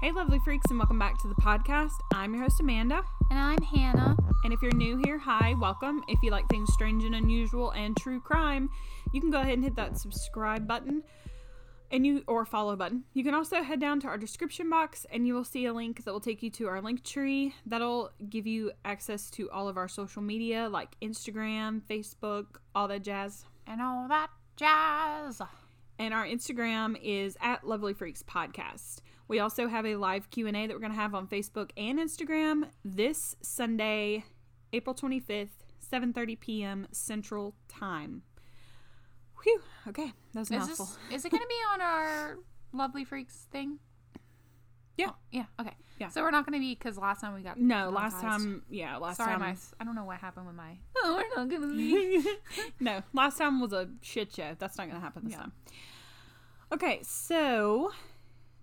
Hey, lovely freaks, and welcome back to the podcast. I'm your host, Amanda. And I'm Hannah. And if you're new here, hi, welcome. If you like things strange and unusual and true crime, you can go ahead and hit that subscribe button and you or follow button. You can also head down to our description box and you will see a link that will take you to our link tree. That'll give you access to all of our social media like Instagram, Facebook, all that jazz. And all that jazz. And our Instagram is at Lovely Freaks Podcast. We also have a live Q&A that we're going to have on Facebook and Instagram this Sunday, April 25th, 7:30 p.m. Central Time. Whew. Okay, that was a Is mouthful. this is it gonna be on our Lovely Freaks thing? Yeah. Oh, yeah. Okay. Yeah. So we're not gonna be because last time we got No, last time, yeah, last Sorry, time. my I don't know what happened with my. Oh, we're not gonna be. no, last time was a shit show. That's not going to happen this Yeah. time. Okay, so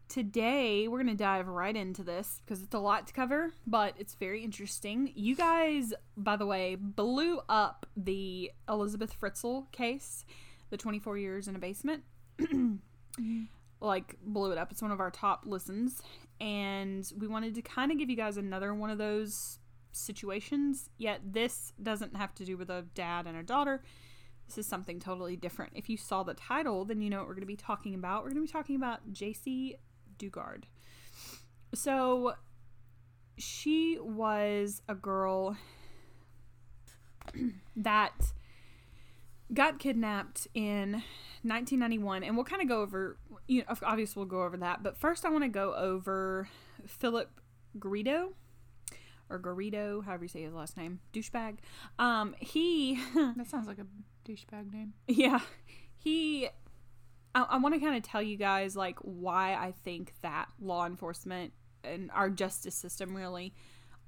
today we're going to dive right into this because it's a lot to cover, but it's very interesting. You guys, by the way, blew up the Elizabeth Fritzl case, the 24 years in a basement. Like, blew it up. It's one of our top listens. And we wanted to kind of give you guys another one of those situations, yet this doesn't have to do with a dad and a daughter. This is something totally different. If you saw the title, then you know what we're going to be talking about. We're going to be talking about JC Dugard. So, she was a girl that got kidnapped in 1991 and we'll kind of go over you know obviously we'll go over that but first i want to go over philip garrido or garrido however you say his last name douchebag um he That sounds like a douchebag name. yeah he i, I want to kind of tell you guys like why i think that law enforcement and our justice system really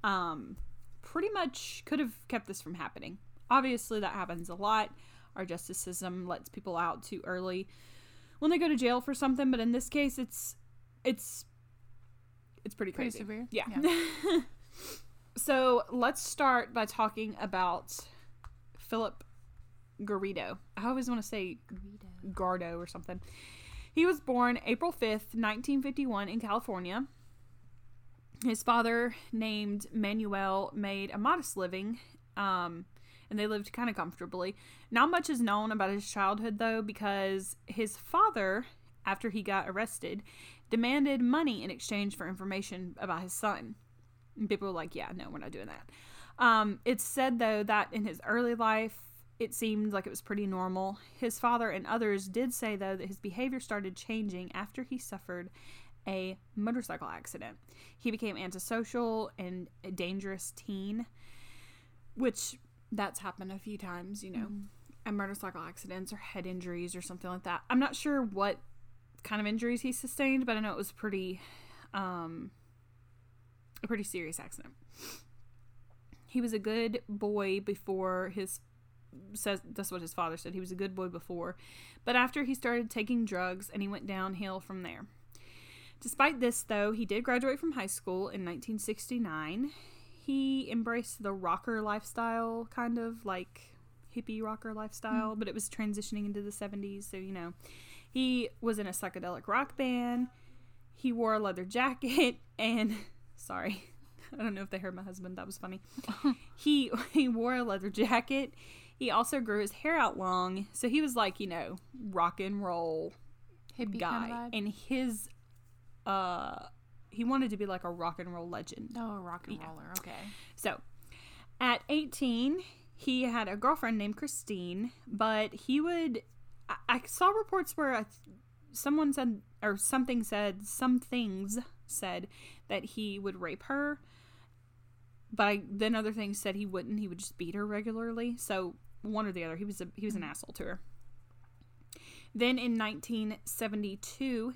um pretty much could have kept this from happening obviously that happens a lot our justice system lets people out too early when they go to jail for something but in this case it's it's it's pretty Pretty crazy severe. yeah. so let's start by talking about Philip Garrido. I always want to say Gardo or something. He was born April 5th, 1951, in California. His father, named Manuel, made a modest living, um, and they lived kind of comfortably. Not much is known about his childhood, though, because his father, after he got arrested, demanded money in exchange for information about his son. And people were like, yeah, no, we're not doing that. Um, it's said, though, that in his early life, it seemed like it was pretty normal. His father and others did say, though, that his behavior started changing after he suffered a motorcycle accident. He became antisocial and a dangerous teen, which that's happened a few times, you know, and motorcycle accidents or head injuries or something like that. I'm not sure what kind of injuries he sustained, but I know it was pretty, um, a pretty serious accident. He was a good boy before his says that's what his father said. He was a good boy before, but after he started taking drugs and he went downhill from there. Despite this, though, he did graduate from high school in 1969. He embraced the rocker lifestyle, kind of like hippie rocker lifestyle, mm. but it was transitioning into the 70s, so you know. He was in a psychedelic rock band. He wore a leather jacket and sorry. I don't know if they heard my husband. That was funny. he he wore a leather jacket. He also grew his hair out long, so he was like, you know, rock and roll Hippie guy. kind of and his uh he wanted to be like a rock and roll legend. Oh, a rock and Yeah. roller. Okay. So, at 18, he had a girlfriend named Christine, but he would. I, I saw reports where I, someone said, or something said, some things said that he would rape her, but I, then other things said he wouldn't. He would just beat her regularly. So, one or the other. He was a, he was an asshole to her. Then in 1972,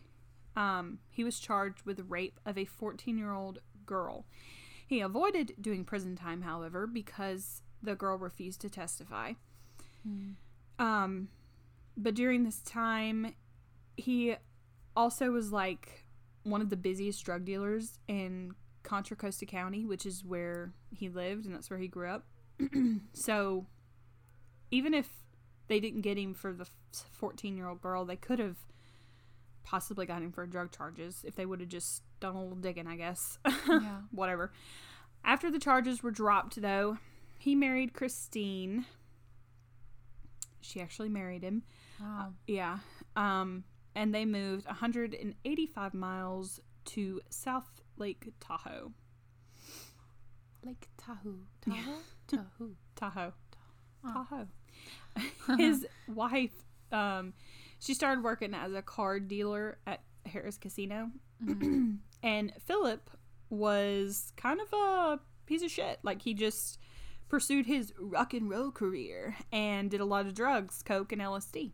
um, he was charged with rape of a 14 year old girl. He avoided doing prison time, however, because the girl refused to testify. Um, but during this time, he also was like one of the busiest drug dealers in Contra Costa County, which is where he lived and that's where he grew up. so even if they didn't get him for the 14 year old girl, they could have possibly got him for drug charges if they would have just done a little digging, I guess. Yeah. Whatever. After the charges were dropped, though, he married Christine. She actually married him. Wow. Yeah. Um, and they moved 185 miles to South Lake Tahoe. Lake Tahoe. Tahoe? Tahoe. Tahoe. Oh. Tahoe. His wife, um, she started working as a card dealer at Harrah's Casino. Mhm. and Philip was kind of a piece of shit. Like he just pursued his rock and roll career and did a lot of drugs, coke and LSD,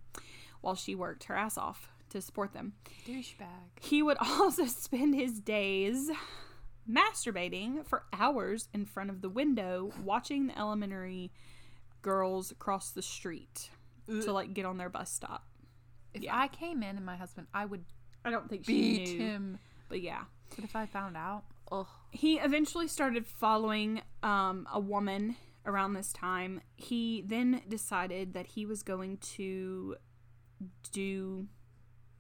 while she worked her ass off to support them. Douchebag. He would also spend his days masturbating for hours in front of the window watching the elementary girls cross the street to like get on their bus stop. If Yeah. I came in and my husband, I would I don't think she beat knew, him. but yeah. But if I found out, ugh. He eventually started following um, a woman around this time. He then decided that he was going to do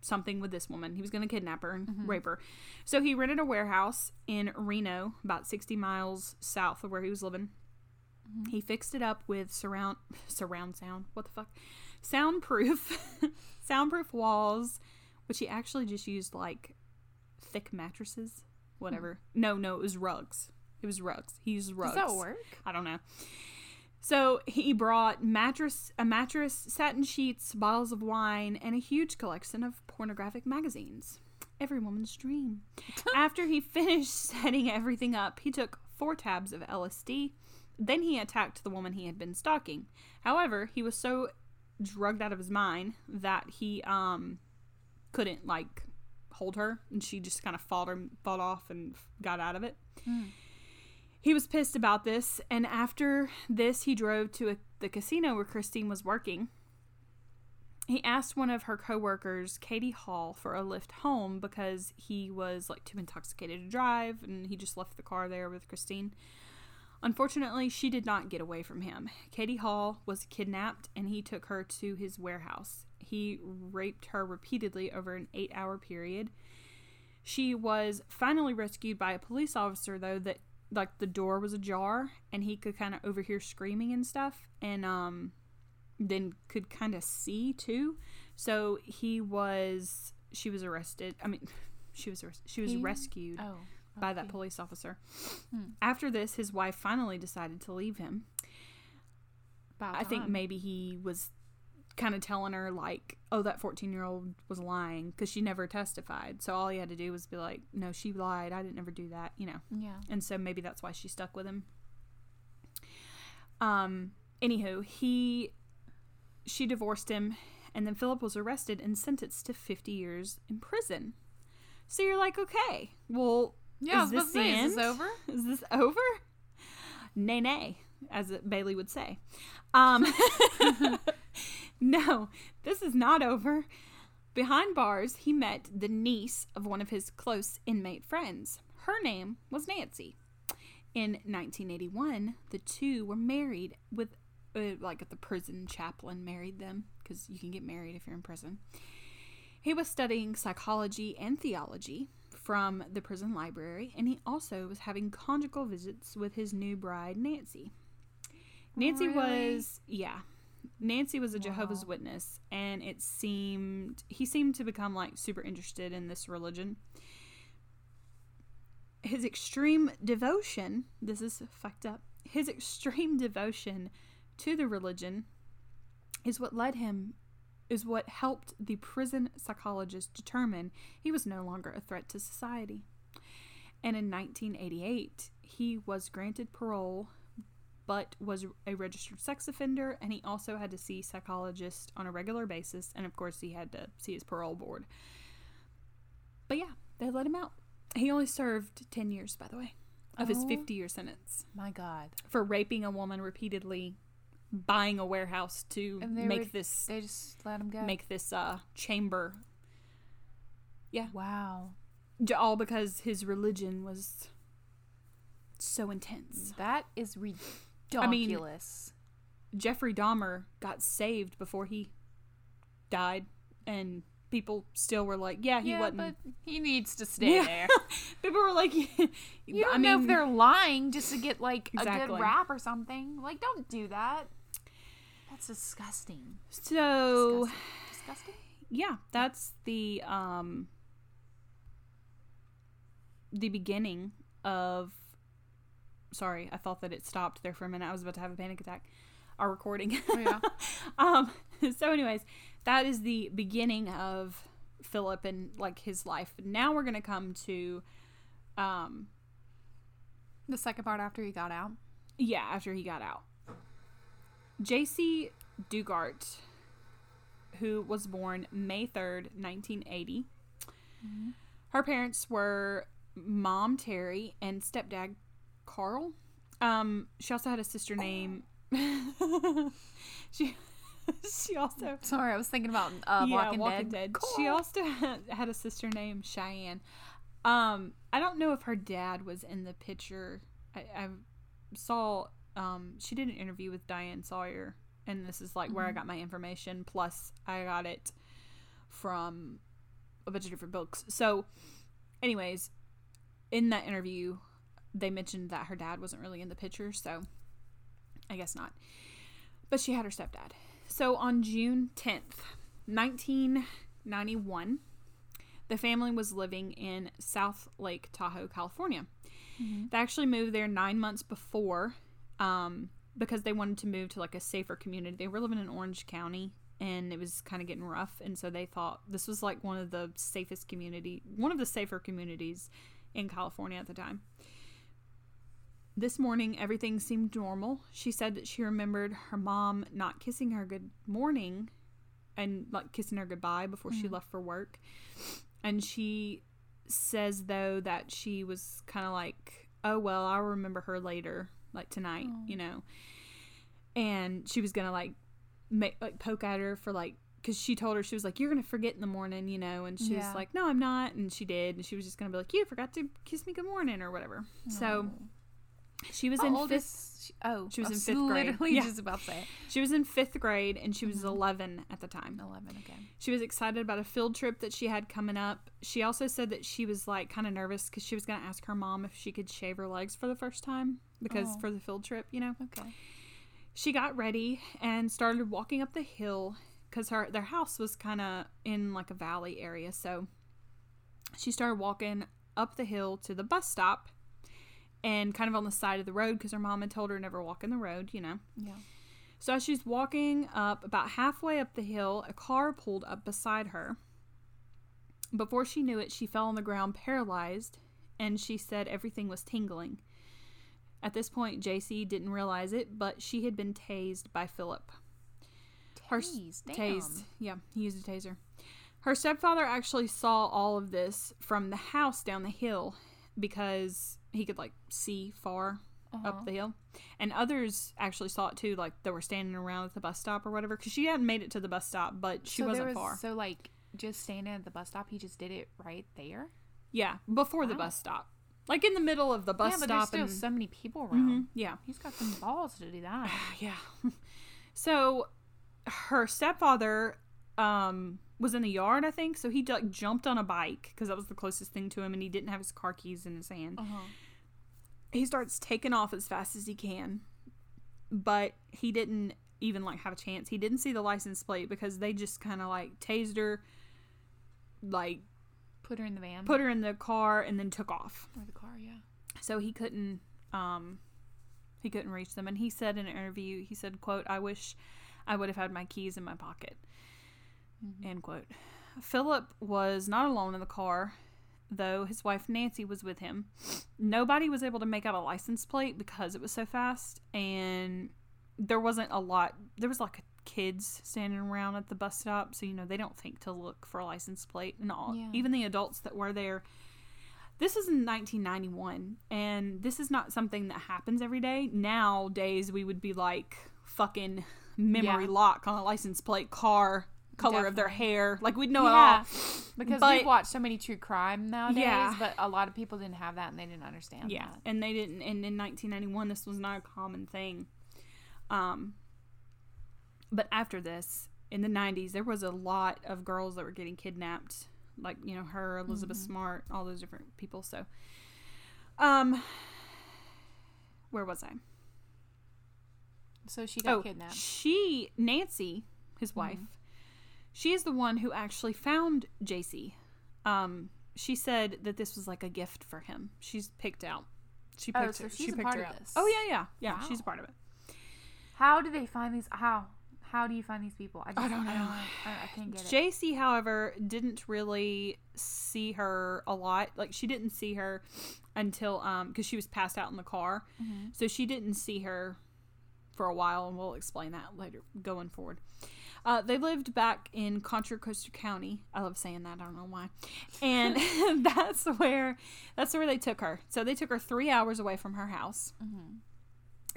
something with this woman. He was going to kidnap her and Mhm. rape her. So he rented a warehouse in Reno, about 60 miles south of where he was living. He fixed it up with surround surround sound. What the fuck? Soundproof soundproof walls, which he actually just used like thick mattresses. Whatever. No, no, it was rugs. It was rugs. He used rugs. Does that work? I don't know. So he brought mattress, a mattress, satin sheets, bottles of wine, and a huge collection of pornographic magazines. Every woman's dream. After he finished setting everything up, he took four tabs of LSD. Then he attacked the woman he had been stalking. However, he was so drugged out of his mind that he um couldn't like hold her, and she just kind of fought him, fought off, and got out of it. Mm. He was pissed about this, and after this, he drove to a, the casino where Christine was working. He asked one of her coworkers, Katie Hall, for a lift home because he was like too intoxicated to drive, and he just left the car there with Christine. Unfortunately, she did not get away from him. Katie Hall was kidnapped, and he took her to his warehouse. He raped her repeatedly over an eight-hour period. She was finally rescued by a police officer, though, that like the door was ajar and he could kind of overhear screaming and stuff and um then could kind of see too so he was she was arrested i mean she was she was He- rescued Oh. By that police officer Hmm. after this his wife finally decided to leave him About i think maybe he was kind of telling her like oh that 14 year old was lying because she never testified so all he had to do was be like no she lied i didn't ever do that you know Yeah. and so maybe that's why she stuck with him. Um, anywho, he she divorced him, and then Philip was arrested and sentenced to fifty years in prison. So you're like, okay, well, Yeah, is this to say, the is this over? Is this over? Nay, nay, as Bailey would say. Um, no, this is not over. Behind bars, he met the niece of one of his close inmate friends. Her name was Nancy. In 1981, the two were married with, uh, like, the prison chaplain married them because you can get married if you're in prison. He was studying psychology and theology from the prison library, and he also was having conjugal visits with his new bride, Nancy. Nancy oh, Really? was, yeah, Nancy was a Jehovah's Witness, and it seemed he seemed to become like super interested in this religion. His extreme devotion, this is fucked up. His extreme devotion to the religion is what led him is what helped the prison psychologist determine he was no longer a threat to society. And in 1988, he was granted parole but was a registered sex offender and he also had to see psychologists on a regular basis and of course he had to see his parole board. But yeah, they let him out. He only served 10 years by the way of his Oh. 50 year sentence My God. for raping a woman repeatedly, buying a warehouse to make were- this They just let him go. make this uh chamber Yeah. wow. all because his religion was so intense. That is ridiculous. I mean-. Jeffrey Dahmer got saved before he died and people still were like, yeah, he yeah, wasn't. but he needs to stay Yeah. there. people were like, You don't I know mean, if they're lying just to get like a good rap or something. Like, don't do that. That's disgusting. so Disgusting. disgusting? yeah, that's the um the beginning of sorry, I thought that it stopped there for a minute. I was about to have a panic attack. Our recording. Oh, yeah. um so anyways, that is the beginning of Philip and like his life. Now we're going to come to um The second part after he got out. yeah, after he got out. JC Dugard who was born May 3rd, 1980. Her parents were mom Terry and stepdad Carl. Um, she also had a sister named. she she also Sorry, I was thinking about uh, yeah, Walking, Dead. She Cool. also had, had a sister named Cheyenne. Um, I don't know if her dad was in the picture. I, I saw um she did an interview with Diane Sawyer, and this is like where I got my information. Plus, I got it from a bunch of different books. So, anyways, in that interview, they mentioned that her dad wasn't really in the picture, so I guess not. But she had her stepdad. So on June 10th, 1991, the family was living in South Lake Tahoe, California. They actually moved there nine months before um, because they wanted to move to like a safer community. They were living in Orange County and it was kind of getting rough. And so they thought this was like one of the safest community, one of the safer communities in California at the time. This morning, everything seemed normal. She said that she remembered her mom not kissing her good morning and like kissing her goodbye before she left for work. And she says, though, that she was kind of like, oh, well, I'll remember her later, like tonight, oh. you know. And she was going to like make, like poke at her for like, because she told her, she was like, you're going to forget in the morning, you know. And she Yeah. was like, no, I'm not. And she did. And she was just going to be like, you forgot to kiss me good morning or whatever. So she was in fifth. she? Oh, she was in fifth grade. Literally Yeah. just about to say it. She was in fifth grade and she was mm-hmm. 11 at the time. 11, okay. She was excited about a field trip that she had coming up. She also said that she was like kind of nervous because she was going to ask her mom if she could shave her legs for the first time because Oh. for the field trip, you know. Okay. She got ready and started walking up the hill because her their house was kind of in like a valley area. So she started walking up the hill to the bus stop and kind of on the side of the road because her mom had told her never walk in the road, you know. Yeah. So as she's walking up, about halfway up the hill, a car pulled up beside her. Before she knew it, she fell on the ground paralyzed, and she said everything was tingling. At this point, JC didn't realize it, but she had been tased by Philip. Her Tased, damn. tased. Yeah, he used a taser. Her stepfather actually saw all of this from the house down the hill because he could like see far Uh-huh. up the hill. And others actually saw it too, like they were standing around at the bus stop or whatever. Because she hadn't made it to the bus stop, but she so wasn't there was, far. So, like, just standing at the bus stop, he just did it right there? yeah, before the bus stop, like in the middle of the bus yeah, but there's stop. still and so many people around. Mhm, yeah, He's got some balls to do that. yeah. So her stepfather um was in the yard, I think. So he like jumped on a bike because that was the closest thing to him, and he didn't have his car keys in his hand. Uh-huh. he starts taking off as fast as he can but he didn't even like have a chance he didn't see the license plate because they just kind of like tased her like Put her in the van. put her in the car and then took off or the car, yeah. so he couldn't um he couldn't reach them and he said in an interview he said quote i wish i would have had my keys in my pocket Mm-hmm. end quote. Philip was not alone in the car though his wife nancy was with him. Nobody was able to make out a license plate because it was so fast and there wasn't a lot there was like kids standing around at the bus stop so you know they don't think to look for a license plate and all Yeah. even the adults that were there. This is in 1991 and this is not something that happens every day. Nowadays we would be like fucking memory Yeah. lock on a license plate car color of their hair like we'd know yeah. it all Because But- we've watched so many true crime nowadays, Yeah. but a lot of people didn't have that and they didn't understand yeah that. and they didn't and in 1991 this was not a common thing um but after this in the 90s, there was a lot of girls that were getting kidnapped. Like, you know, her, Elizabeth Smart, all those different people. So, um, where was I? So she got oh, kidnapped. she, Nancy, his wife, she is the one who actually found JC. Um, she said that this was like a gift for him. She's picked out. She picked Oh, picked so her. she's she a picked part her of out. this. Oh yeah, yeah, yeah. She's a part of it. How do they find these? How? How do you find these people? I, just, don't know. I, I can't get it. JC, however, didn't really see her a lot. Like she didn't see her until um because she was passed out in the car, Mm-hmm. so she didn't see her for a while, and we'll explain that later going forward. Uh, they lived back in Contra Costa County. I love saying that. I don't know why, and that's where that's where they took her. So they took her three hours away from her house Mm-hmm.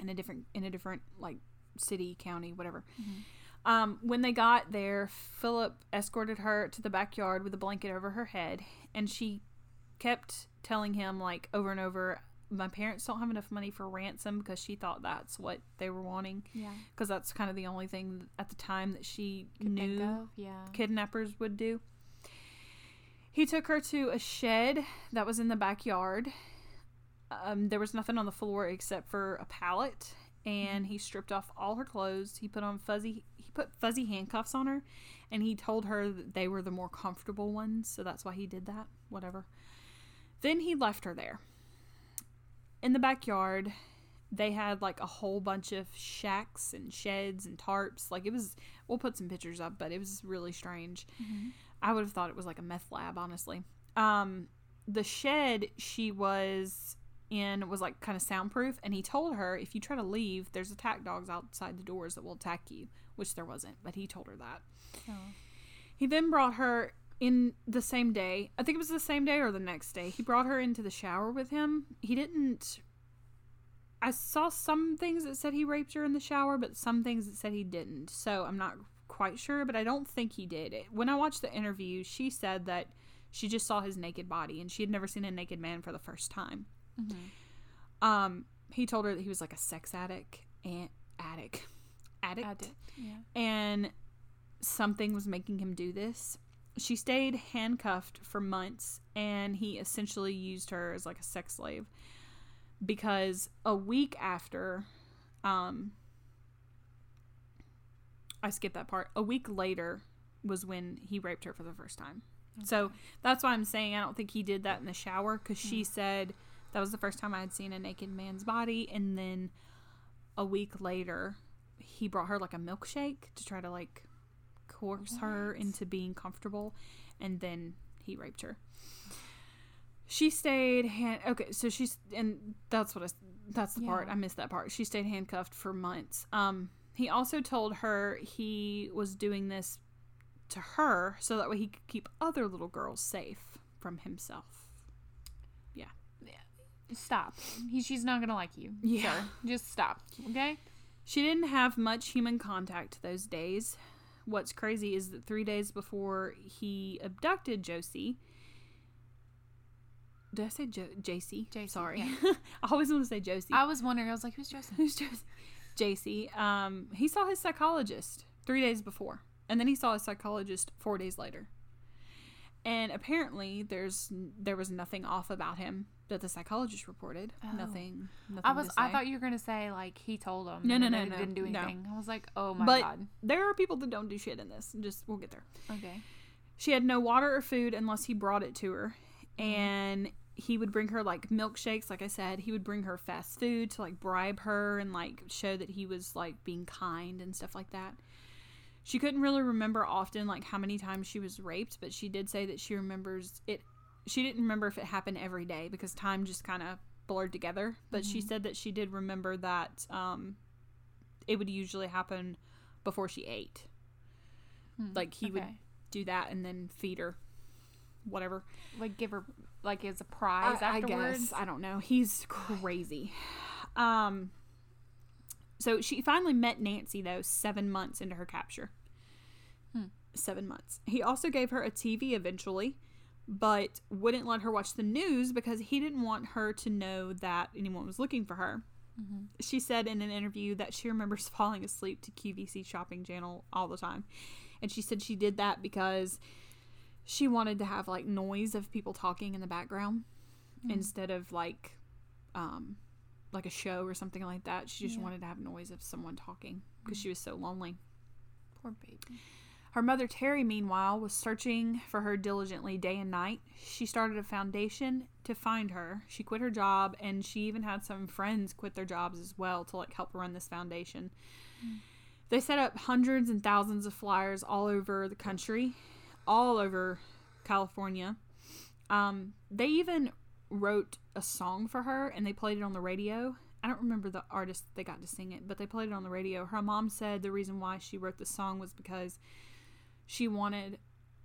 in a different in a different like city, county, whatever. Um, when they got there, Philip escorted her to the backyard with a blanket over her head, and she kept telling him like over and over, "My parents don't have enough money for ransom," because she thought that's what they were wanting, Yeah. because that's kind of the only thing at the time that she Could knew Yeah. kidnappers would do. He took her to a shed that was in the backyard. Um, there was nothing on the floor except for a pallet, and he stripped off all her clothes. He put on fuzzy he put fuzzy handcuffs on her, and he told her that they were the more comfortable ones, so that's why he did that. Whatever. Then he left her there. In the backyard, they had like a whole bunch of shacks and sheds and tarps. Like it was, we'll put some pictures up, but it was really strange. I would have thought it was like a meth lab, honestly. Um, the shed she was in was like kind of soundproof, and he told her if you try to leave, there's attack dogs outside the doors that will attack you, which there wasn't, but he told her that. Oh. He then brought her in the same day. I think it was the same day or the next day. He brought her into the shower with him. He didn't. I saw some things that said he raped her in the shower, but some things that said he didn't. So I'm not quite sure, but I don't think he did. When I watched the interview, she said that she just saw his naked body and she had never seen a naked man for the first time. Mm-hmm. Um, he told her that he was like a sex addict and addict, addict, did. Yeah. and something was making him do this. She stayed handcuffed for months, and he essentially used her as like a sex slave. Because a week after, um, I skipped that part. A week later was when he raped her for the first time. So that's why I'm saying I don't think he did that in the shower because she said that was the first time I had seen a naked man's body, and then a week later, he brought her like a milkshake to try to like coerce her into being comfortable, and then he raped her. She stayed hand okay, so she's and that's what I, that's the part I missed that part. She stayed handcuffed for months. Um, he also told her he was doing this to her so that way he could keep other little girls safe from himself. Yeah. yeah. Stop. He, she's not gonna like you. Yeah. Sir. Just stop. Okay. She didn't have much human contact those days. What's crazy is that three days before he abducted Josie, did I say jo- JC? JC, Sorry, yeah. I always want to say Josie. I was wondering. I was like, who's Josie? Who's Josie? JC. Um, he saw his psychologist three days before, and then he saw his psychologist four days later. And apparently, there's there was nothing off about him that the psychologist reported. Oh. Nothing. Nothing. I was. I thought you were gonna say like he told him. No, no, no, no, Didn't do no. anything. I was like, oh my But- god. there are people that don't do shit in this. Just we'll get there. Okay. She had no water or food unless he brought it to her. Mm-hmm. And he would bring her like milkshakes, like I said. He would bring her fast food to like bribe her and like show that he was like being kind and stuff like that. She couldn't really remember often like how many times she was raped, but she did say that she remembers it. She didn't remember if it happened every day because time just kind of blurred together. But she said that she did remember that um, it would usually happen before she ate. Hmm, Like he would do that and then feed her whatever like give her like as a prize I, afterwards. I, don't know he's crazy um so she finally met nancy though seven months into her capture Hmm. seven months he also gave her a tv eventually but wouldn't let her watch the news because he didn't want her to know that anyone was looking for her Mhm. she said in an interview that she remembers falling asleep to QVC Shopping Channel all the time. And she said she did that because she wanted to have like noise of people talking in the background Mm. instead of like um like a show or something like that. She just Yeah. wanted to have noise of someone talking because she was so lonely. Poor baby. Her mother, Terry, meanwhile, was searching for her diligently day and night. She started a foundation to find her. She quit her job, and she even had some friends quit their jobs as well to like help run this foundation. They set up hundreds and thousands of flyers all over the country, all over California. Um, they even wrote a song for her, and they played it on the radio. I don't remember the artist they got to sing it, but they played it on the radio. Her mom said the reason why she wrote the song was because she wanted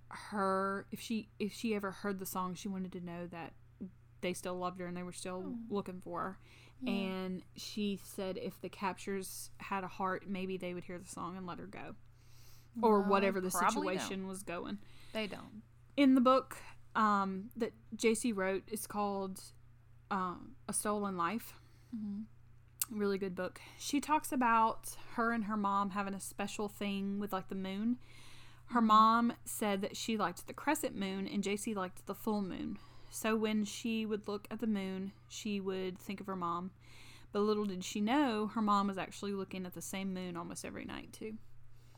her if she if she ever heard the song she wanted to know that they still loved her and they were still Oh. looking for her Yeah. and she said if the captures had a heart maybe they would hear the song and let her go or Well, whatever the probably don't. situation was going They don't. in the book um, that jc wrote it's called um, a stolen life Mm-hmm. really good book. She talks about her and her mom having a special thing with like the moon. Her mom said that she liked the crescent moon and JC liked the full moon. So when she would look at the moon, she would think of her mom. But little did she know, her mom was actually looking at the same moon almost every night too.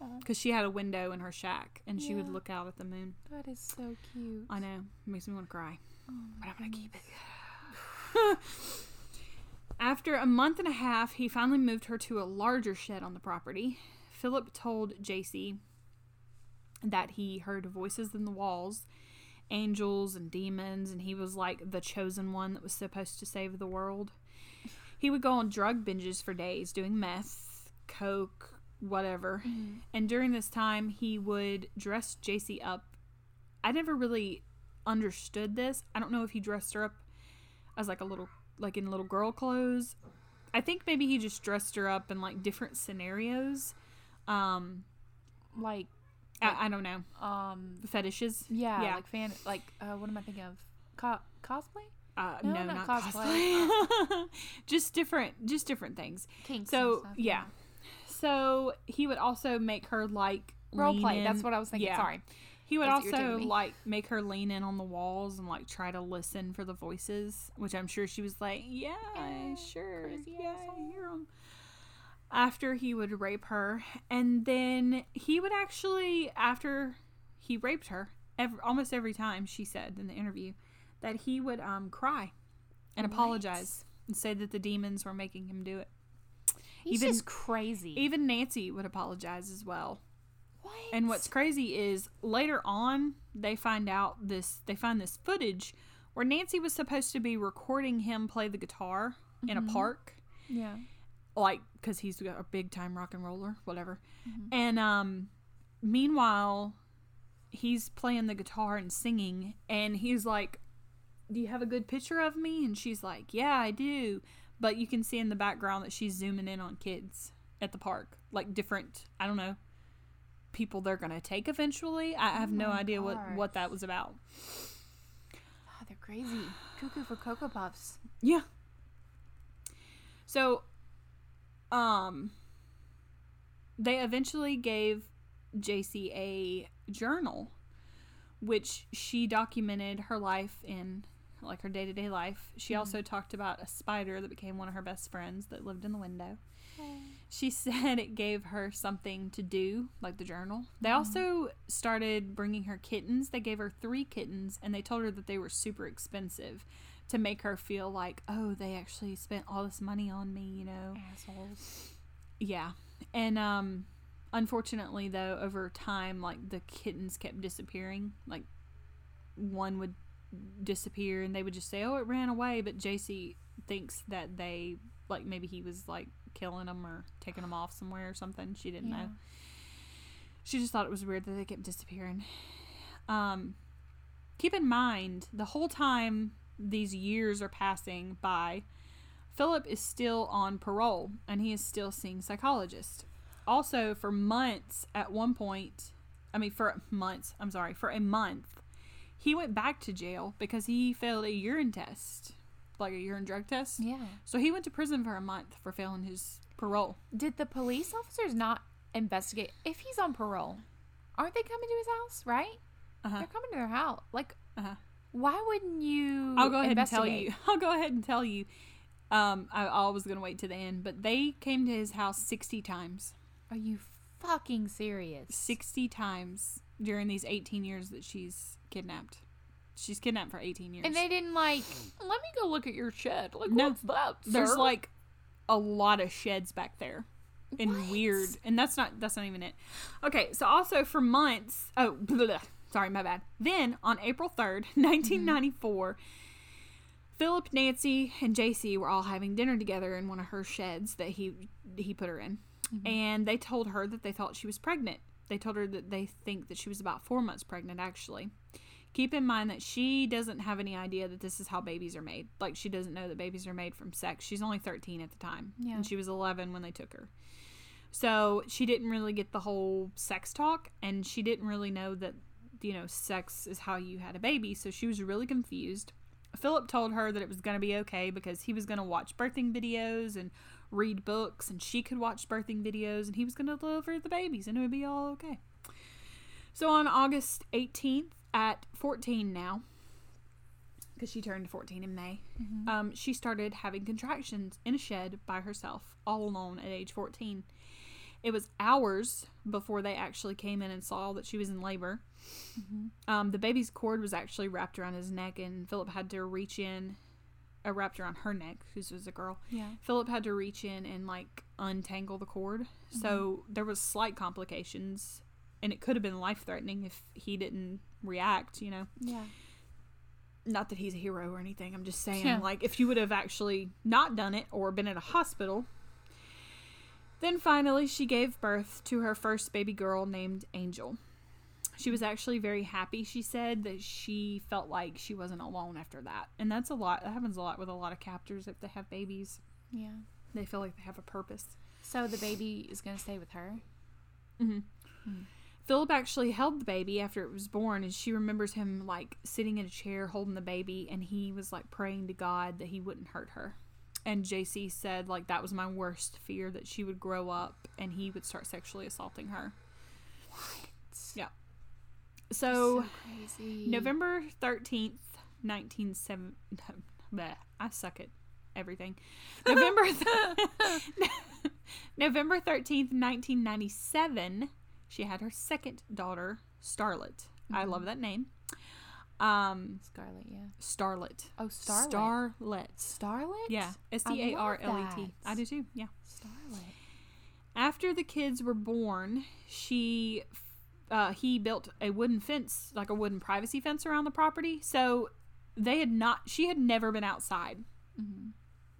Uh, because she had a window in her shack and she would Yeah. look out at the moon. That is so cute. I know, It makes me want to cry. Oh But I'm gonna keep it. After a month and a half, he finally moved her to a larger shed on the property. Philip told JC that he heard voices in the walls, angels and demons, and he was like the chosen one that was supposed to save the world. He would go on drug binges for days, doing meth, coke, whatever. Mhm. And during this time, he would dress JC up. I never really understood this. I don't know if he dressed her up as like a little, like in little girl clothes. I think maybe he just dressed her up in like different scenarios. Um, Like, I, I don't know. um, Fetishes. yeah, Yeah. like fan, like, uh, what am I thinking of? Co- cosplay? Uh, No, no, not not, cosplay. cosplay. just different, just different things. Kinks. So yeah. So he would also make her like Role play. That's what I was thinking. yeah. Sorry. He would That's also like make her lean in on the walls and like try to listen for the voices, which I'm sure she was like, "Yeah, Yeah, sure, yeah, I asshole." hear 'em." After he would rape her, and then he would actually, after he raped her, every, almost every time she said in the interview that he would um cry and apologize and say that the demons were making him do it. He's Even- just crazy. Even Nancy would apologize as well. what? And what's crazy is later on they find out this they find this footage where Nancy was supposed to be recording him play the guitar in a Mhm. park Yeah. Like cuz he's a big time rock and roller whatever. Mhm. And um meanwhile he's playing the guitar and singing and he's like do you have a good picture of me and she's like yeah I do but you can see in the background that she's zooming in on kids at the park like different I don't know people they're gonna take eventually I have no my idea what what that was about God, they're crazy. Cuckoo for Cocoa Puffs. yeah so um they eventually gave JC a journal which she documented her life in like her day-to-day life. She Mhm. also talked about a spider that became one of her best friends that lived in the window. She said it gave her something to do like the journal. They Mhm. also started bringing her kittens. They gave her three kittens and they told her that they were super expensive to make her feel like oh they actually spent all this money on me you know? Assholes. yeah. And um unfortunately though over time like the kittens kept disappearing. Like one would disappear and they would just say oh it ran away. But jc thinks that they like maybe he was like killing them or taking them off somewhere or something. She didn't Yeah. know she just thought it was weird that they kept disappearing. Um keep in mind the whole time these years are passing by philip is still on parole and he is still seeing psychologists also for months at one point i mean for months i'm sorry for a month he went back to jail because he failed a urine test like a urine drug test Yeah. so he went to prison for a month for failing his parole Did the police officers not investigate if he's on parole? Aren't they coming to his house? Right? Uh-huh. They're coming to their house. Like, Uh-huh. Why wouldn't you? I'll go ahead and tell you. I'll go ahead and tell you. Um, I, I was gonna wait to the end, but they came to his house sixty times. Are you fucking serious? Sixty times during these eighteen years that she's kidnapped. She's kidnapped for eighteen years. And they didn't like. Let me go look at your shed. Like, No, what's that? There's sir?" like a lot of sheds back there. And What? weird. And that's not that's not even it. Okay, so also for months oh blah, blah, sorry, my bad. Then on April 3rd, 1994, Philip, Nancy, and JC were all having dinner together in one of her sheds that he he put her in. Mm-hmm. And they told her that they thought she was pregnant. They told her that they think that she was about 4 months pregnant actually. Keep in mind that she doesn't have any idea that this is how babies are made. Like she doesn't know that babies are made from sex. She's only 13 at the time. Yeah. And she was 11 when they took her. So she didn't really get the whole sex talk and she didn't really know that you know sex is how you had a baby. So she was really confused. Philip told her that it was going to be okay because he was going to watch birthing videos and read books and she could watch birthing videos and he was going to deliver the babies and it would be all okay. So on August 18th at 14 now, because she turned 14 in May, um, she started having contractions in a shed by herself, all alone at age 14. It was hours before they actually came in and saw that she was in labor. Um, the baby's cord was actually wrapped around his neck, and Philip had to reach in, uh, wrapped around her neck, who was a girl. Yeah. Philip had to reach in and like untangle the cord. So there was slight complications and it could have been life threatening if he didn't react, you know. Yeah. Not that he's a hero or anything. I'm just saying Yeah. like if you would have actually not done it or been at a hospital. Then finally she gave birth to her first baby girl named Angel. She was actually very happy, she said, that she felt like she wasn't alone after that. And that's a lot. That happens a lot with a lot of captors if they have babies. Yeah. They feel like they have a purpose. So the baby is gonna stay with her. Mm-hmm. Philip actually held the baby after it was born, and she remembers him like sitting in a chair holding the baby, and he was like praying to God that he wouldn't hurt her. And JC said like that was my worst fear that she would grow up and he would start sexually assaulting her. What? Yeah. So, crazy. November thirteenth, nineteen seven. Bleh, I suck at everything. November. Th- November thirteenth, nineteen ninety seven. She had her second daughter, Starlet. I love mm-hmm. that name. Um, Scarlet. Yeah. Starlet. Oh, Starlet. Starlet. Starlet. Yeah, S I T A R L E T. I do too. Yeah. Starlet. After the kids were born, she uh, he built a wooden fence, like a wooden privacy fence around the property. So they had not she had never been outside. Mm-hmm.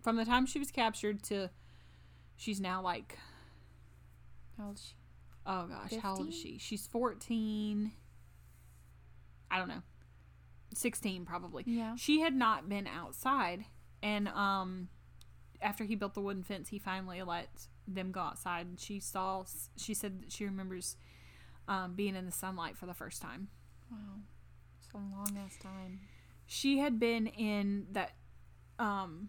From the time she was captured to she's now like How old is she? oh gosh, how old is she? She's 14. I don't know. 16 probably. Yeah. She had not been outside and um after he built the wooden fence, he finally let them go outside and she saw she said that she remembers um, being in the sunlight for the first time. Wow. It's a long ass time. She had been in that um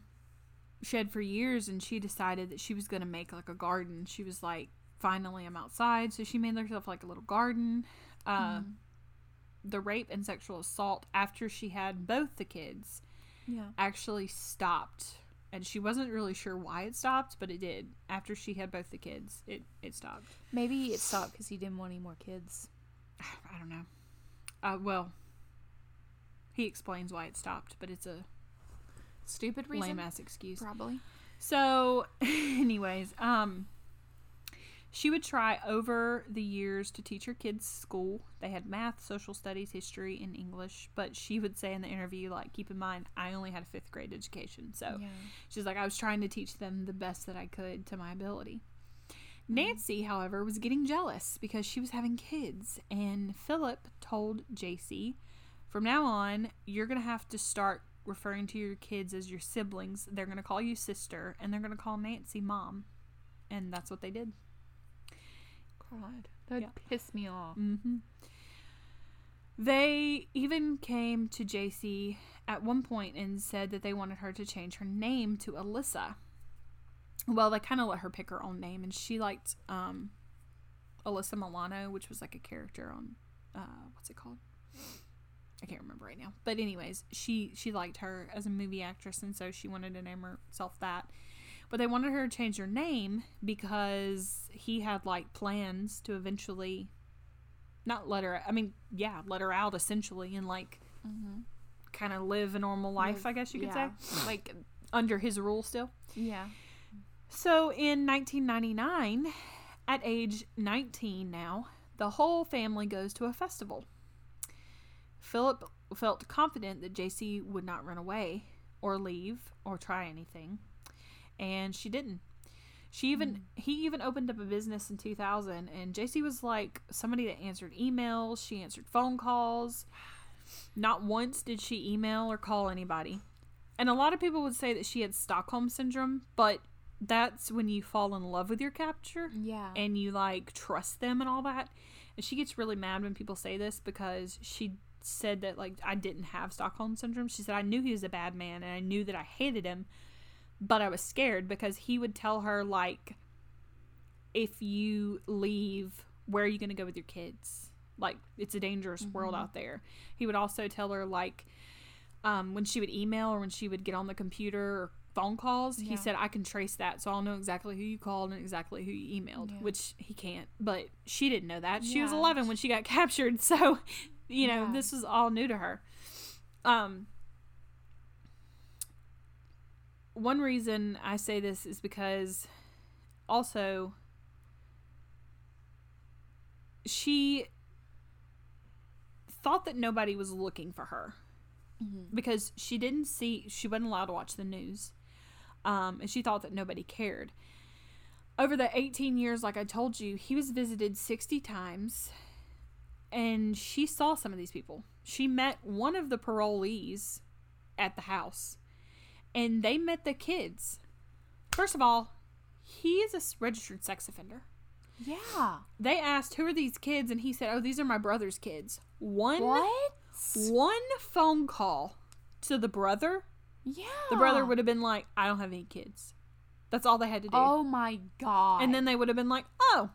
shed for years and she decided that she was going to make like a garden. She was like finally I'm outside, so she made herself like a little garden. Uh Mhm. The rape and sexual assault after she had both the kids Yeah. actually stopped and she wasn't really sure why it stopped but it did after she had both the kids it it stopped Maybe it stopped because he didn't want any more kids. i don't know uh well he explains why it stopped but it's a Stupid reason. lame ass excuse Probably. so anyways um she would try over the years to teach her kids school they had math social studies history and english but she would say in the interview like keep in mind i only had a fifth grade education so Yeah. She's like, I was trying to teach them the best that I could to my ability. Mm. Nancy, however, was getting jealous because she was having kids, and Philip told JC, from now on, you're going to have to start referring to your kids as your siblings. They're going to call you sister, and they're going to call Nancy mom. And that's what they did. God. That Yeah. piss me off. hmm They even came to JC at one point and said that they wanted her to change her name to Alyssa. Well, they kind of let her pick her own name, and she liked um, Alyssa Milano, which was like a character on uh, what's it called? I can't remember right now. But anyways, she she liked her as a movie actress, and so she wanted to name herself that. But they wanted her to change her name because he had like plans to eventually not let her. I mean, yeah, let her out essentially, and like mm-hmm. kind of live a normal life. I guess you could yeah. say Like, under his rule still. yeah. So in 1999, at age 19 now, the whole family goes to a festival. Phillip felt confident that Jaycee would not run away or leave or try anything, and she didn't. She even hmm. he even opened up a business in 2000 and Jaycee was like somebody that answered emails, she answered phone calls. Not once did she email or call anybody. And a lot of people would say that she had Stockholm syndrome, but that's when you fall in love with your capture Yeah. and you like trust them and all that. And she gets really mad when people say this because she said that like I didn't have Stockholm syndrome. She said I knew he was a bad man and I knew that I hated him, but I was scared because he would tell her like if you leave, where are you going to go with your kids? Like it's a dangerous world out there. He would also tell her like um, when she would email or when she would get on the computer or phone calls, he said, I can trace that, so I'll know exactly who you called and exactly who you emailed, Yeah. which he can't. But she didn't know that. She was 11 when she got captured, so, you know, Yeah. this was all new to her. Um, one reason I say this is because also she thought that nobody was looking for her because she didn't see she wasn't allowed to watch the news um, and she thought that nobody cared. Over the 18 years like i told you he was visited 60 times and she saw some of these people. She met one of the parolees at the house and they met the kids first of all he is a registered sex offender Yeah. they asked who are these kids and he said oh these are my brother's kids one What? one phone call to the brother, Yeah. the brother would have been like, I don't have any kids. That's all they had to do. Oh my god. and then they would have been like, oh,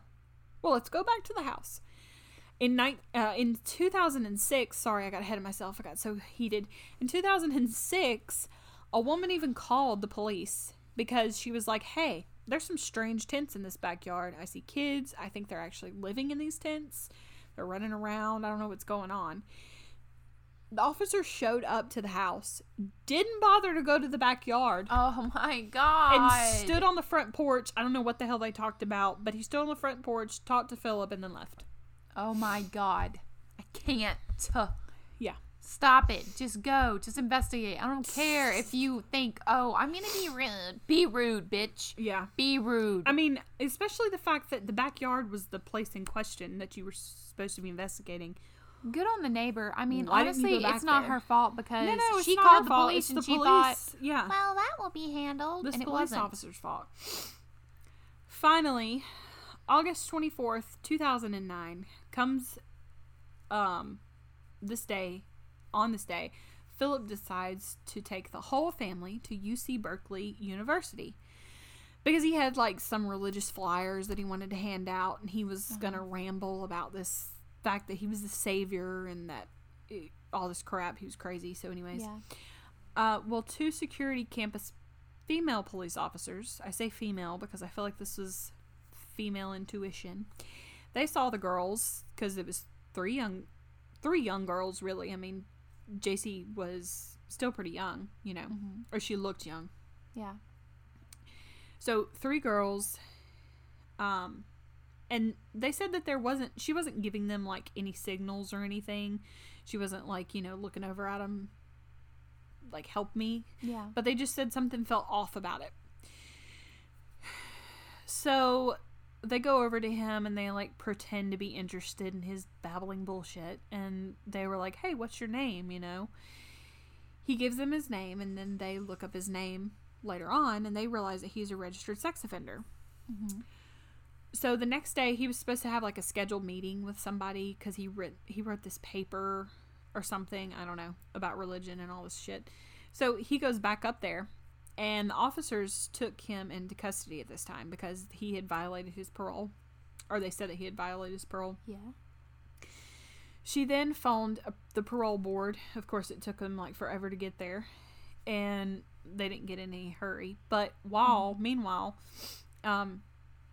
well, let's go back to the house. In night, uh, in 2006, sorry, I got ahead of myself. I got so heated. In 2006, a woman even called the police because she was like, "Hey, there's some strange tents in this backyard. I see kids. I think they're actually living in these tents. They're running around. I don't know what's going on." The officer showed up to the house, didn't bother to go to the backyard, Oh my god. and stood on the front porch. I don't know what the hell they talked about, but he stood on the front porch, talked to Phillip, and then left. Oh my god. I can't. Yeah. Stop it. Just go. Just investigate. I don't care if you think, oh, I'm going to be rude. Be rude, bitch. Yeah. Be rude. I mean, especially the fact that the backyard was the place in question that you were supposed to be investigating. Good on the neighbor. I mean, Why honestly, it's not there? her fault because No, no, she called the police It's and the she police. thought, yeah, well, that will be handled. this and it police wasn't. officer's fault. Finally, August 24th, 2009 comes um this day on this day Phillip decides to take the whole family to UC Berkeley University because he had like some religious flyers that he wanted to hand out and he was going to ramble about this fact that he was the savior and that eh, all this crap he was crazy so anyways Yeah. uh, well, two security campus female police officers, I say female because I feel like this was female intuition. They saw the girls because it was three young, three young girls really. I mean, Jaycee was still pretty young, you know, or she looked young. Yeah. So three girls, um, and they said that there wasn't she wasn't giving them like any signals or anything. She wasn't like you know looking over at them, like help me. Yeah. But they just said something felt off about it. So they go over to him and they like pretend to be interested in his babbling bullshit. And they were like, hey, what's your name? You know? He gives them his name and then they look up his name later on and they realize that he's a registered sex offender. Mm-hmm. So the next day he was supposed to have like a scheduled meeting with somebody because he wrote he wrote this paper or something I don't know about religion and all this shit. So he goes back up there, and the officers took him into custody at this time because he had violated his parole. or they said that he had violated his parole. Yeah. She then phoned uh, the parole board. Of course, it took them like forever to get there, and they didn't get in any hurry. But while, meanwhile, um,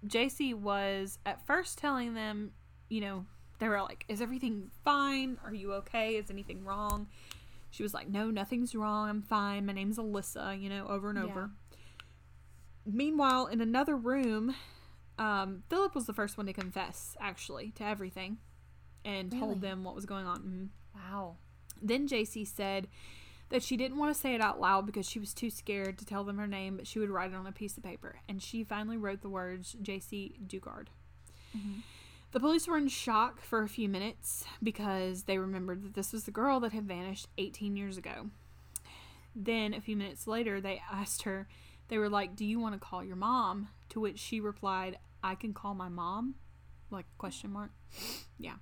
Jaycee was at first telling them, you know, they were like, "Is everything fine? Are you okay? Is anything wrong?" She was like, "No, nothing's wrong. I'm fine. My name's Alyssa." You know, over and Yeah. over. Meanwhile, in another room, um, Phillip was the first one to confess, actually, to everything, and Really? told them what was going on. Mhm. Wow. Then Jaycee said that she didn't want to say it out loud because she was too scared to tell them her name, but she would write it on a piece of paper. And she finally wrote the words Jaycee Dugard. Mhm. The police were in shock for a few minutes because they remembered that this was the girl that had vanished 18 years ago. Then, a few minutes later, they asked her, they were like, Do you want to call your mom? To which she replied, I can call my mom? Like, question mark. Yeah.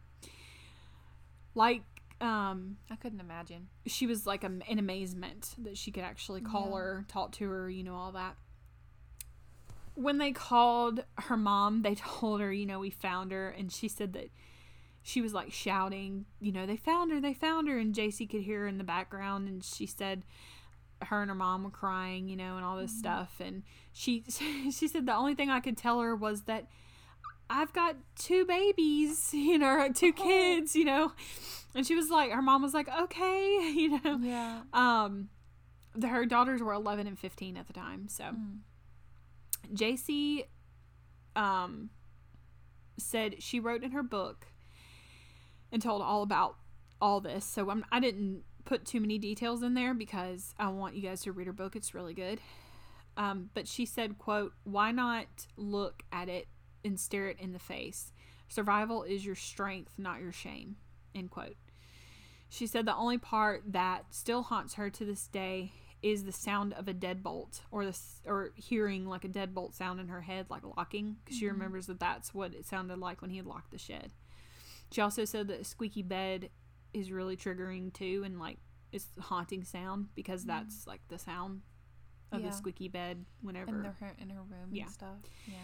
Like, um, I couldn't imagine. she was like am- in amazement that she could actually call Yeah. her, talk to her, you know, all that. When they called her mom, they told her, you know, we found her, and she said that she was like shouting, you know, they found her, they found her, and Jaycee could hear her in the background, and she said her and her mom were crying, you know, and all this stuff, and she she said the only thing I could tell her was that I've got two babies, you know, two kids, you know. And she was like, her mom was like, okay, you know. Yeah. Um, the, her daughters were 11 and 15 at the time. So Mm. Jaycee um, said she wrote in her book and told all about all this. So I'm, I didn't put too many details in there because I want you guys to read her book. It's really good. Um, but she said, quote, why not look at it and stare it in the face? Survival is your strength, not your shame, end quote. She said the only part that still haunts her to this day is the sound of a deadbolt or this or hearing like a deadbolt sound in her head like locking because she mm-hmm. remembers that that's what it sounded like when he had locked the shed. She also said that a squeaky bed is really triggering too and like it's a haunting sound because mm-hmm. that's like the sound of Yeah. the squeaky bed whenever In, her, in her room Yeah. and stuff. Yeah.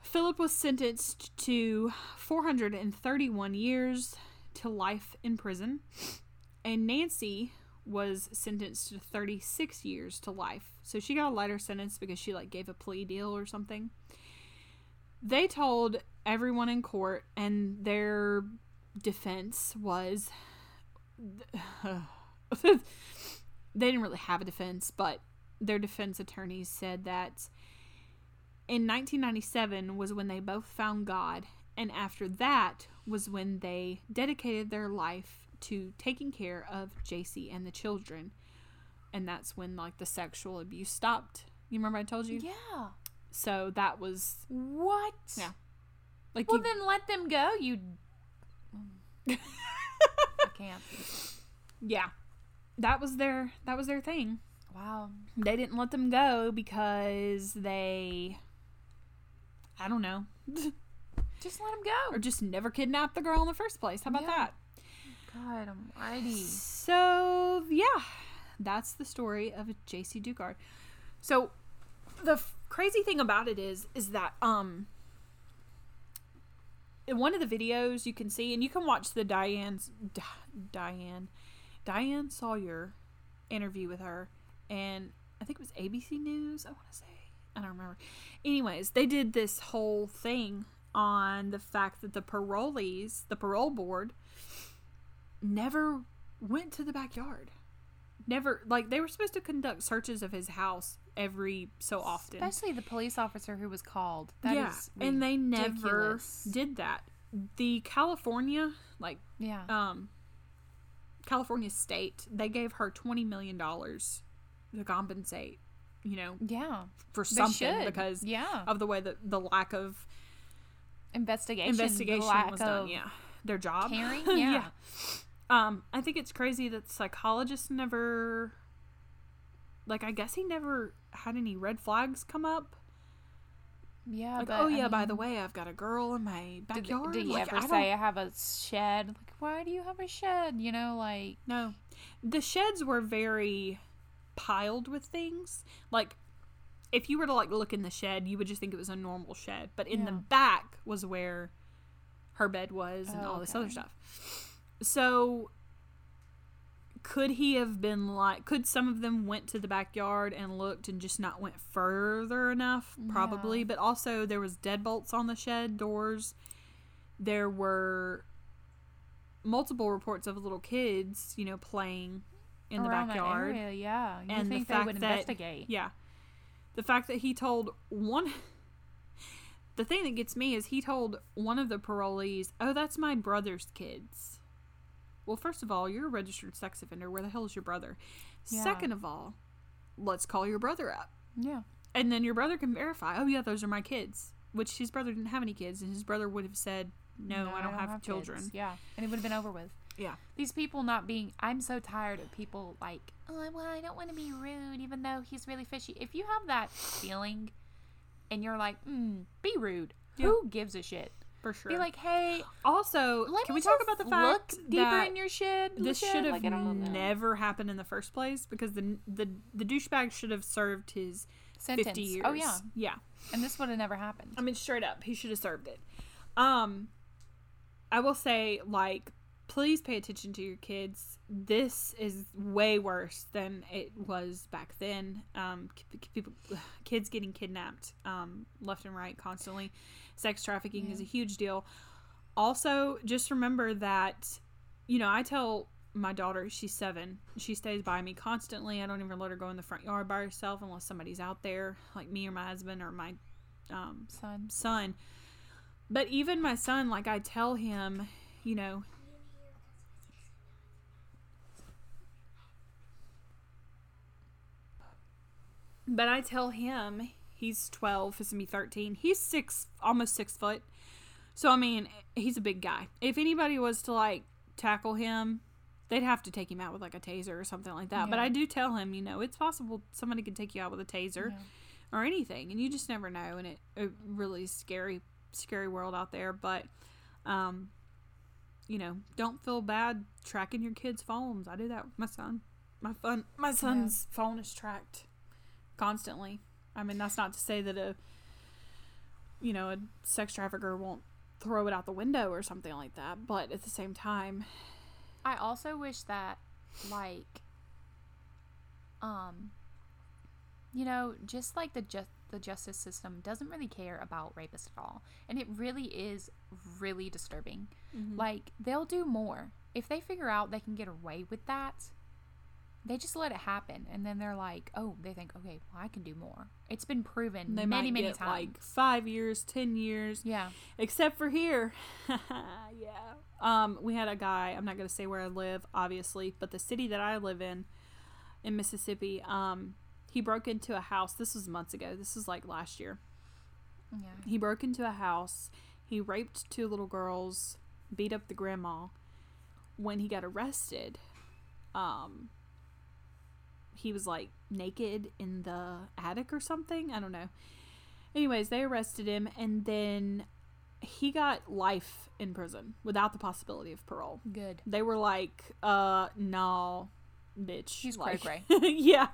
Phillip was sentenced to 431 years to life in prison, and Nancy was sentenced to 36 years to life. So she got a lighter sentence because she like gave a plea deal or something. They told everyone in court, and their defense was they didn't really have a defense, but their defense attorneys said that in 1997 was when they both found God, and after that was when they dedicated their life to taking care of Jaycee and the children. And that's when like the sexual abuse stopped. You remember I told you? Yeah. So that was What? Yeah. like Well, you, then let them go. You. I can't. yeah. That was their that was their thing. Wow. They didn't let them go because they I don't know. Just let them go. or just never kidnapped the girl in the first place. How about Yeah. that? God almighty. So yeah, that's the story of Jaycee Dugard. So the f- crazy thing about it is, is that um, in one of the videos you can see, and you can watch the Diane's Di- Diane Diane Sawyer interview with her, and I think it was ABC News. I want to say I don't remember. Anyways, they did this whole thing on the fact that the parolees, the parole board, never went to the backyard. Never like they were supposed to conduct searches of his house every so often. Especially the police officer who was called. That yeah, is and they never did that. The California, like Yeah. um, California state, they gave her twenty million dollars to compensate. You know, yeah. for something because yeah. of the way that the lack of investigation. investigation lack was done. of Yeah, their job. Caring. yeah. Yeah. Um, I think it's crazy that psychologists never, like, I guess he never had any red flags come up. Yeah. Like, but, oh I yeah, by the way, I've got a girl in my backyard. did he Like, ever I say I have a shed? Like, why do you have a shed? You know, like no? The sheds were very piled with things. Like, if you were to like look in the shed, you would just think it was a normal shed. But in the back was where her bed was and Oh, all this okay. other stuff. So could he have been like could some of them went to the backyard and looked and just not went further enough probably Yeah. but also there was deadbolts on the shed doors there were multiple reports of little kids you know playing in the Around that backyard area, yeah. You and think the they fact would that investigate? yeah the fact that he told one the thing that gets me is he told one of the parolees oh that's my brother's kids well first of all you're a registered sex offender where the hell is your brother Yeah. second of all let's call your brother up Yeah. and then your brother can verify oh yeah those are my kids which his brother didn't have any kids and his brother would have said no, i don't, have, children kids. Yeah, and it would have been over with. yeah These people not being. I'm so tired of people like, oh, well, I don't want to be rude, even though he's really fishy. If you have that feeling, and you're like, mm, be rude. Who gives a shit? For sure Be like, hey, also let can we talk about the look fact deeper that in your shed. this should have Like, I don't know. never happened in the first place because the the the douchebag should have served his Sentence. fifty years. Oh yeah, yeah. and this would have never happened. I mean, straight up, he should have served it. Um, I will say, like, please pay attention to your kids. This is way worse than it was back then. Um, people, kids getting kidnapped, um, left and right constantly. Sex trafficking is a huge deal. Also, just remember that, you know, I tell my daughter, she's seven, she stays by me constantly. I don't even let her go in the front yard by herself unless somebody's out there, like me or my husband or my um, Son. son. But even my son, like I tell him, you know, but I tell him he's 12, he's gonna be 13. He's six, almost six foot. So, I mean, he's a big guy. If anybody was to like tackle him, they'd have to take him out with like a taser or something like that. But I do tell him, you know, it's possible somebody can take you out with a taser Yeah. or anything and you just never know and it a really scary scary world out there but um you know don't feel bad tracking your kids phones i do that with my son my fun my son's phone is tracked constantly i mean that's not to say that a you know a sex trafficker won't throw it out the window or something like that but at the same time I also wish that, like, um, you know, just like the just the justice system doesn't really care about rapists at all, and it really is really disturbing. Like, they'll do more if they figure out they can get away with that. They just let it happen, and then they're like, "Oh, they think, okay, well, I can do more." It's been proven they many, many times. like five years ten years yeah, except for here. yeah. Um, we had a guy. I'm not gonna say where I live, obviously, but the city that I live in, in Mississippi. Um, he broke into a house. This was months ago. This was like last year. yeah, He broke into a house. He raped two little girls, beat up the grandma. When he got arrested, um, he was like naked in the attic or something. I don't know. Anyways, they arrested him and then he got life in prison without the possibility of parole. good. They were like, uh, no, bitch. He's like, cray yeah,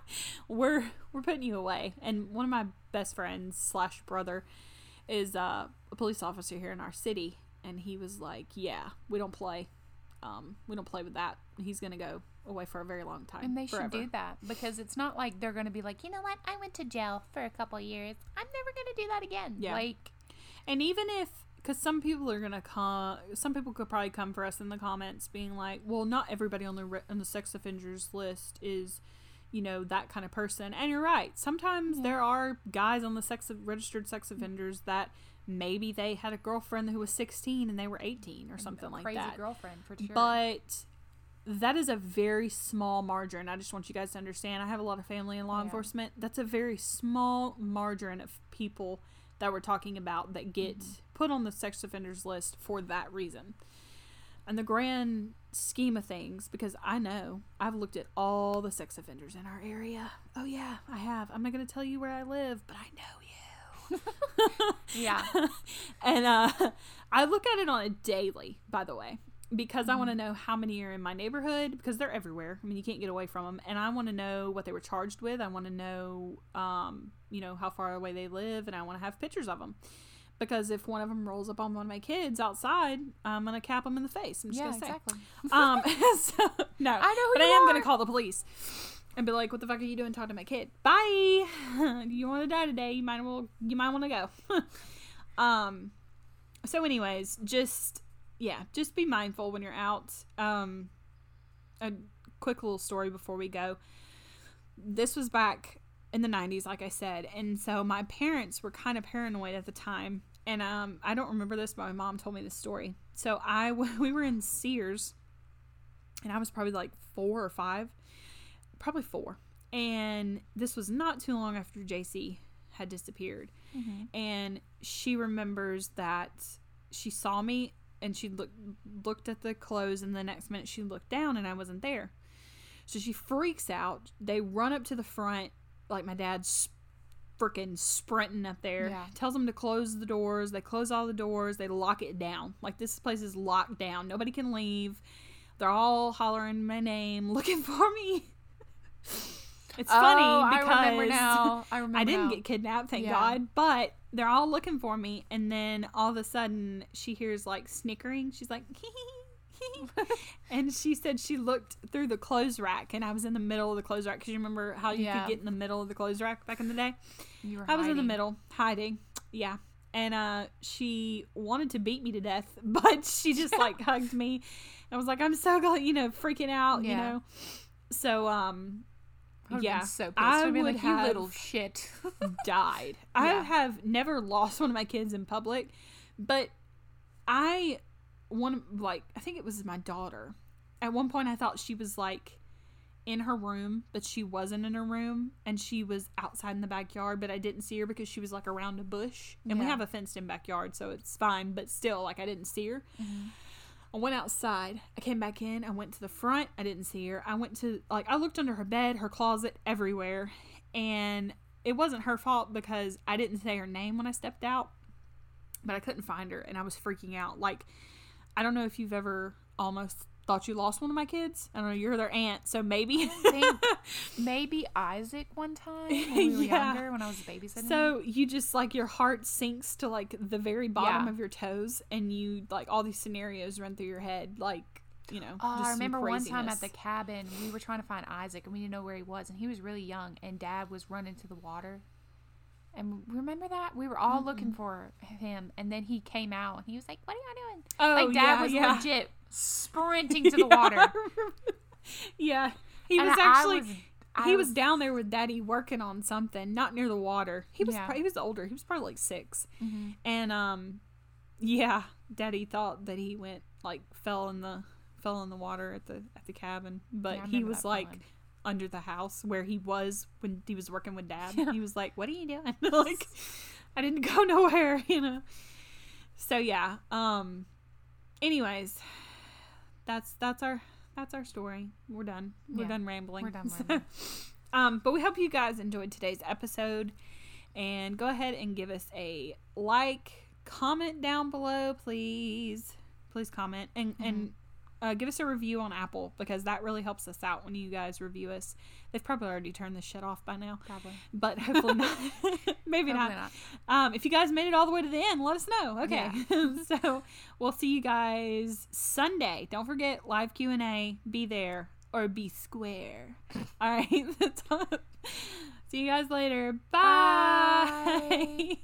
we're we're putting you away. And one of my best friends slash brother is uh, a police officer here in our city, and he was like, yeah, we don't play, um, we don't play with that. He's gonna go away for a very long time. And they forever. should do that because it's not like they're going to be like, you know what, I went to jail for a couple years. I'm never going to do that again. Yeah. Like, And even if, because some people are gonna come, some people could probably come for us in the comments, being like, "Well, not everybody on the re- on the sex offenders list is, you know, that kind of person." And you're right. Sometimes there are guys on the sex registered sex mm-hmm. offenders that maybe they had a girlfriend who was 16 and they were 18 or something like crazy that. girlfriend for sure. But that is a very small margin. I just want you guys to understand. I have a lot of family in law Yeah. enforcement. That's a very small margin of people that we're talking about that get Mm-hmm. put on the sex offenders list for that reason. And the grand scheme of things, because I know I've looked at all the sex offenders in our area. Oh, yeah, I have. I'm not going to tell you where I live, but I know you. yeah. and uh, I look at it on a daily, by the way, because I want to know how many are in my neighborhood because they're everywhere. I mean, you can't get away from them, and I want to know what they were charged with. I want to know, um, you know, how far away they live, and I want to have pictures of them because if one of them rolls up on one of my kids outside, I'm gonna cap them in the face. I'm just Yeah, gonna say. exactly. Um, so no, I know who but I am are. gonna call the police and be like, "What the fuck are you doing? Talking to my kid? Bye. you want to die today? You might well. You might want to go." um. So, anyways, just yeah, just be mindful when you're out. Um, a quick little story before we go. This was back in the 90s like I said. And so my parents were kind of paranoid at the time. And um I don't remember this, but my mom told me this story. So I we were in Sears and I was probably like 4 or 5. Probably 4. And this was not too long after Jaycee had disappeared. And she remembers that she saw me and she looked looked at the clothes and the next minute she looked down and I wasn't there. So she freaks out. They run up to the front, like my dad's freaking sprinting up there. Yeah. Tells them to close the doors. They close all the doors. They lock it down. Like this place is locked down. Nobody can leave. They're all hollering my name, looking for me. It's funny oh, because I remember now. I remember. I didn't now. get kidnapped, thank Yeah. God. But they're all looking for me, and then all of a sudden she hears like snickering. She's like, and she said she looked through the clothes rack, and I was in the middle of the clothes rack. Because you remember how you Yeah. could get in the middle of the clothes rack back in the day? You were I was in the middle, hiding. Yeah. And uh, she wanted to beat me to death, but she just like hugged me. I was like, I'm so glad, you know, freaking out, you know. So, um, yeah, so pissed. I be would like, you have little shit. died. I Yeah. have never lost one of my kids in public, but I one like I think it was my daughter. At one point I thought she was like in her room, but she wasn't in her room and she was outside in the backyard, but I didn't see her because she was like around a bush. And we have a fenced in backyard, so it's fine, but still like I didn't see her. Mm-hmm. I went outside. I came back in. I went to the front. I didn't see her. I went to like I looked under her bed, her closet, everywhere, and it wasn't her fault because I didn't say her name when I stepped out, but I couldn't find her, and I was freaking out. Like I don't know if you've ever almost thought you lost one of my kids. I don't know. You're their aunt, so maybe. maybe Isaac one time when we were Yeah. younger when I was babysitting. So you just like your heart sinks to like the very bottom Yeah. of your toes, and you like all these scenarios run through your head, like you know. Oh, I remember one time at the cabin, we were trying to find Isaac and we didn't know where he was, and he was really young, and Dad was running to the water. And remember that we were all looking for him, and then he came out and he was like, "What are y'all doing?" Oh, like Dad yeah, was yeah. legit sprinting to the Yeah, water. Yeah, he And was actually was- he was, down there with Daddy working on something, not near the water. He was Yeah. pro- he was older. He was probably like 6 Mhm. and um, yeah, Daddy thought that he went like fell in the fell in the water at the at the cabin, but Yeah, he was like under the house where he was when he was working with Dad. He was like, "What are you doing?" like, I didn't go nowhere, you know. So yeah. Um. Anyways, that's that's our that's our story. We're done. We're Yeah, done rambling. we're done rambling. um, but we hope you guys enjoyed today's episode, and go ahead and give us a like, comment down below, please. Please comment and and uh, give us a review on Apple because that really helps us out when you guys review us. They've probably already turned this shit off by now, Probably. but hopefully not. Maybe not. Not. Um, if you guys made it all the way to the end, let us know. Okay. so we'll see you guys Sunday. Don't forget live Q and A. Be there or be square. All right. See you guys later. Bye. Bye.